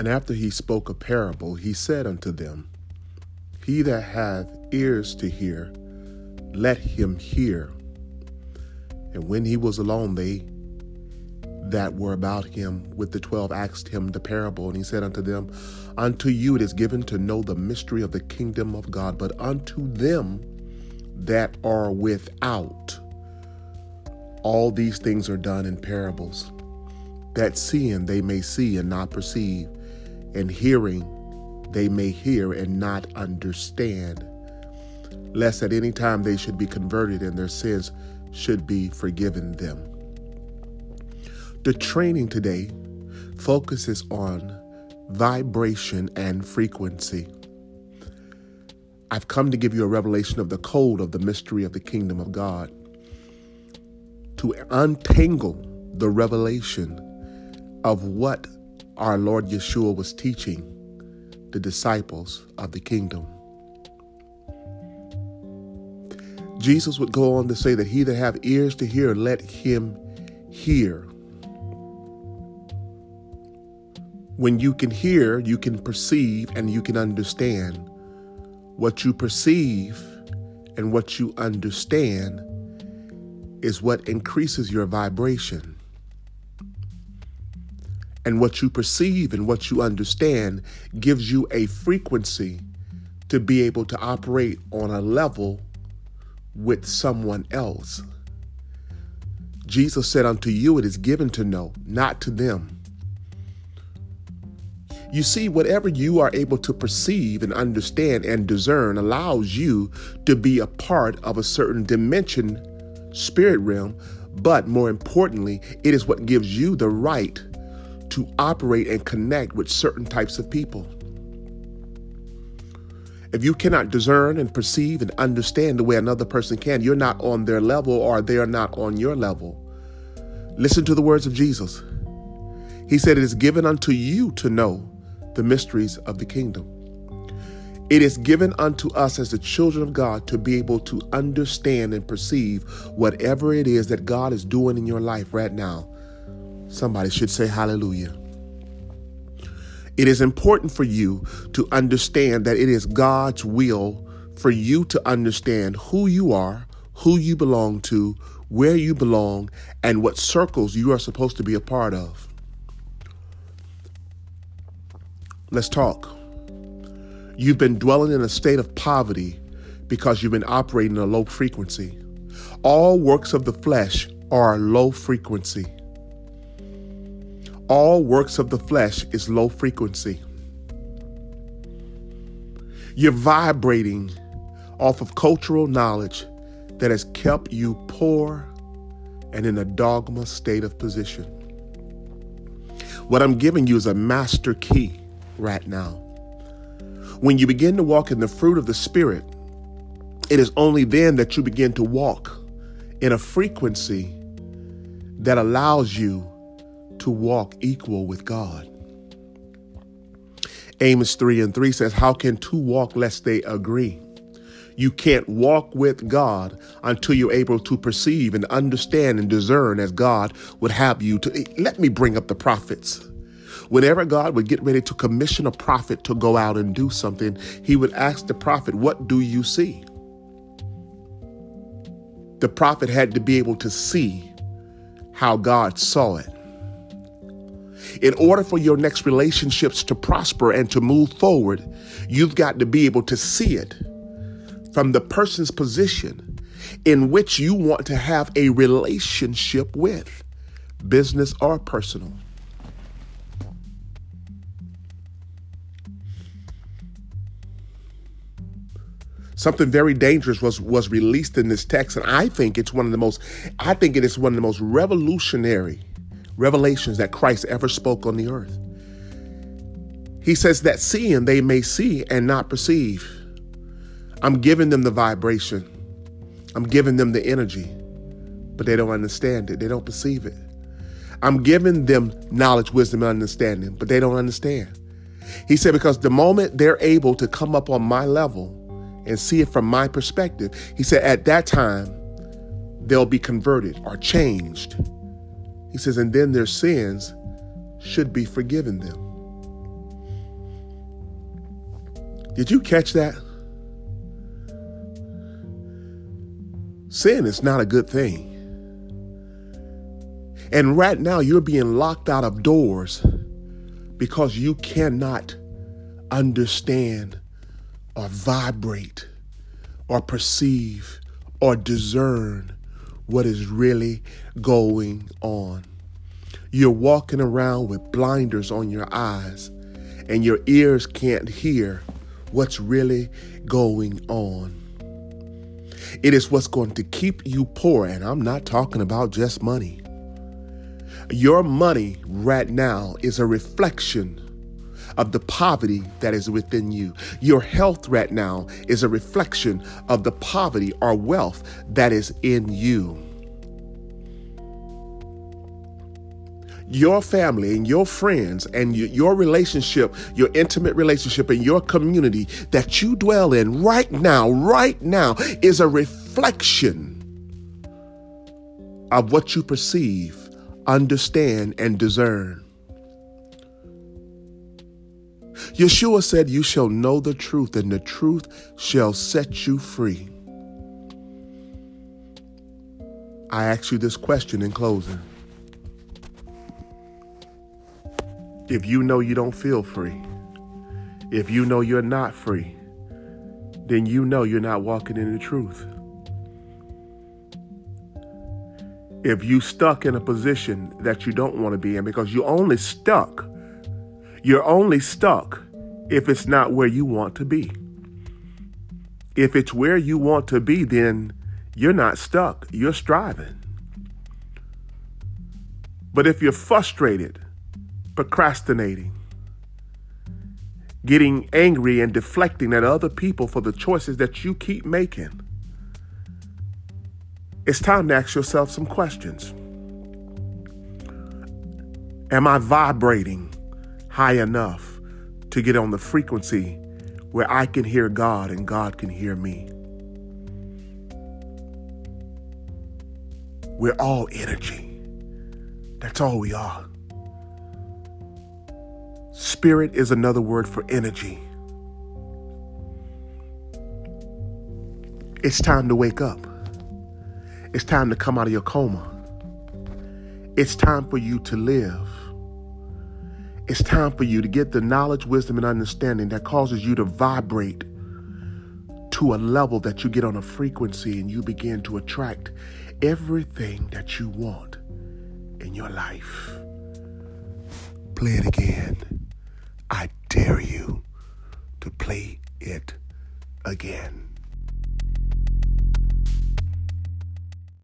And after he spoke a parable, he said unto them, He that hath ears to hear, let him hear. And when he was alone, they that were about him with the twelve asked him the parable, and he said unto them, Unto you it is given to know the mystery of the kingdom of God, but unto them that are without, all these things are done in parables, that seeing they may see and not perceive, and hearing they may hear and not understand, lest at any time they should be converted and their sins should be forgiven them. The training today focuses on vibration and frequency. I've come to give you a revelation of the code of the mystery of the kingdom of God, to untangle the revelation of what our Lord Yeshua was teaching the disciples of the kingdom. Jesus would go on to say that he that have ears to hear, let him hear. When you can hear, you can perceive and you can understand. What you perceive and what you understand is what increases your vibration. And what you perceive and what you understand gives you a frequency to be able to operate on a level with someone else. Jesus said, Unto you it is given to know, not to them. You see, whatever you are able to perceive and understand and discern allows you to be a part of a certain dimension, spirit realm, but more importantly, it is what gives you the right to operate and connect with certain types of people. If you cannot discern and perceive and understand the way another person can, you're not on their level or they are not on your level. Listen to the words of Jesus. He said, It is given unto you to know the mysteries of the kingdom. It is given unto us as the children of God to be able to understand and perceive whatever it is that God is doing in your life right now. Somebody should say hallelujah. It is important for you to understand that it is God's will for you to understand who you are, who you belong to, where you belong, and what circles you are supposed to be a part of. Let's talk. You've been dwelling in a state of poverty because you've been operating in a low frequency. All works of the flesh are low frequency. All works of the flesh is low frequency. You're vibrating off of cultural knowledge that has kept you poor and in a dogma state of position. What I'm giving you is a master key right now. When you begin to walk in the fruit of the Spirit, it is only then that you begin to walk in a frequency that allows you to walk equal with God. Amos 3 and 3 says, How can two walk lest they agree? You can't walk with God until you're able to perceive and understand and discern as God would have you to. Eh, let me bring up the prophets. Whenever God would get ready to commission a prophet to go out and do something, he would ask the prophet, What do you see? The prophet had to be able to see how God saw it. In order for your next relationships to prosper and to move forward, you've got to be able to see it from the person's position in which you want to have a relationship with, business or personal. something very dangerous was was released in this text and i think it's one of the most i think it is one of the most revolutionary revelations that christ ever spoke on the earth. He says that seeing they may see and not perceive. I'm giving them the vibration. I'm giving them the energy but they don't understand it. They don't perceive it. I'm giving them knowledge wisdom and understanding but they don't understand. He said because the moment they're able to come up on my level and see it from my perspective, he said, at that time, they'll be converted or changed. He says, and then their sins should be forgiven them. Did you catch that? Sin is not a good thing. And right now, you're being locked out of doors because you cannot understand or vibrate or perceive or discern what is really going on. You're walking around with blinders on your eyes, and your ears can't hear what's really going on. It is what's going to keep you poor, and I'm not talking about just money. Your money right now is a reflection of the poverty that is within you. Your health right now is a reflection of the poverty or wealth that is in you. Your family and your friends and your relationship, your intimate relationship and your community that you dwell in right now, right now, is a reflection of what you perceive understand, and discern. Yeshua said, You shall know the truth, and the truth shall set you free. I ask you this question in closing. If you know you don't feel free, if you know you're not free, then you know you're not walking in the truth. if you stuck in a position that you don't want to be in because you're only stuck you're only stuck if it's not where you want to be. If it's where you want to be then you're not stuck. You're striving. But if you're frustrated procrastinating getting angry and deflecting at other people for the choices that you keep making it's time to ask yourself some questions. Am I vibrating high enough to get on the frequency where I can hear God and God can hear me? We're all energy. That's all we are. Spirit is another word for energy. It's time to wake up. It's time to come out of your coma. It's time for you to live. It's time for you to get the knowledge, wisdom, and understanding that causes you to vibrate to a level that you get on a frequency and you begin to attract everything that you want in your life. Play it again. I dare you to play it again.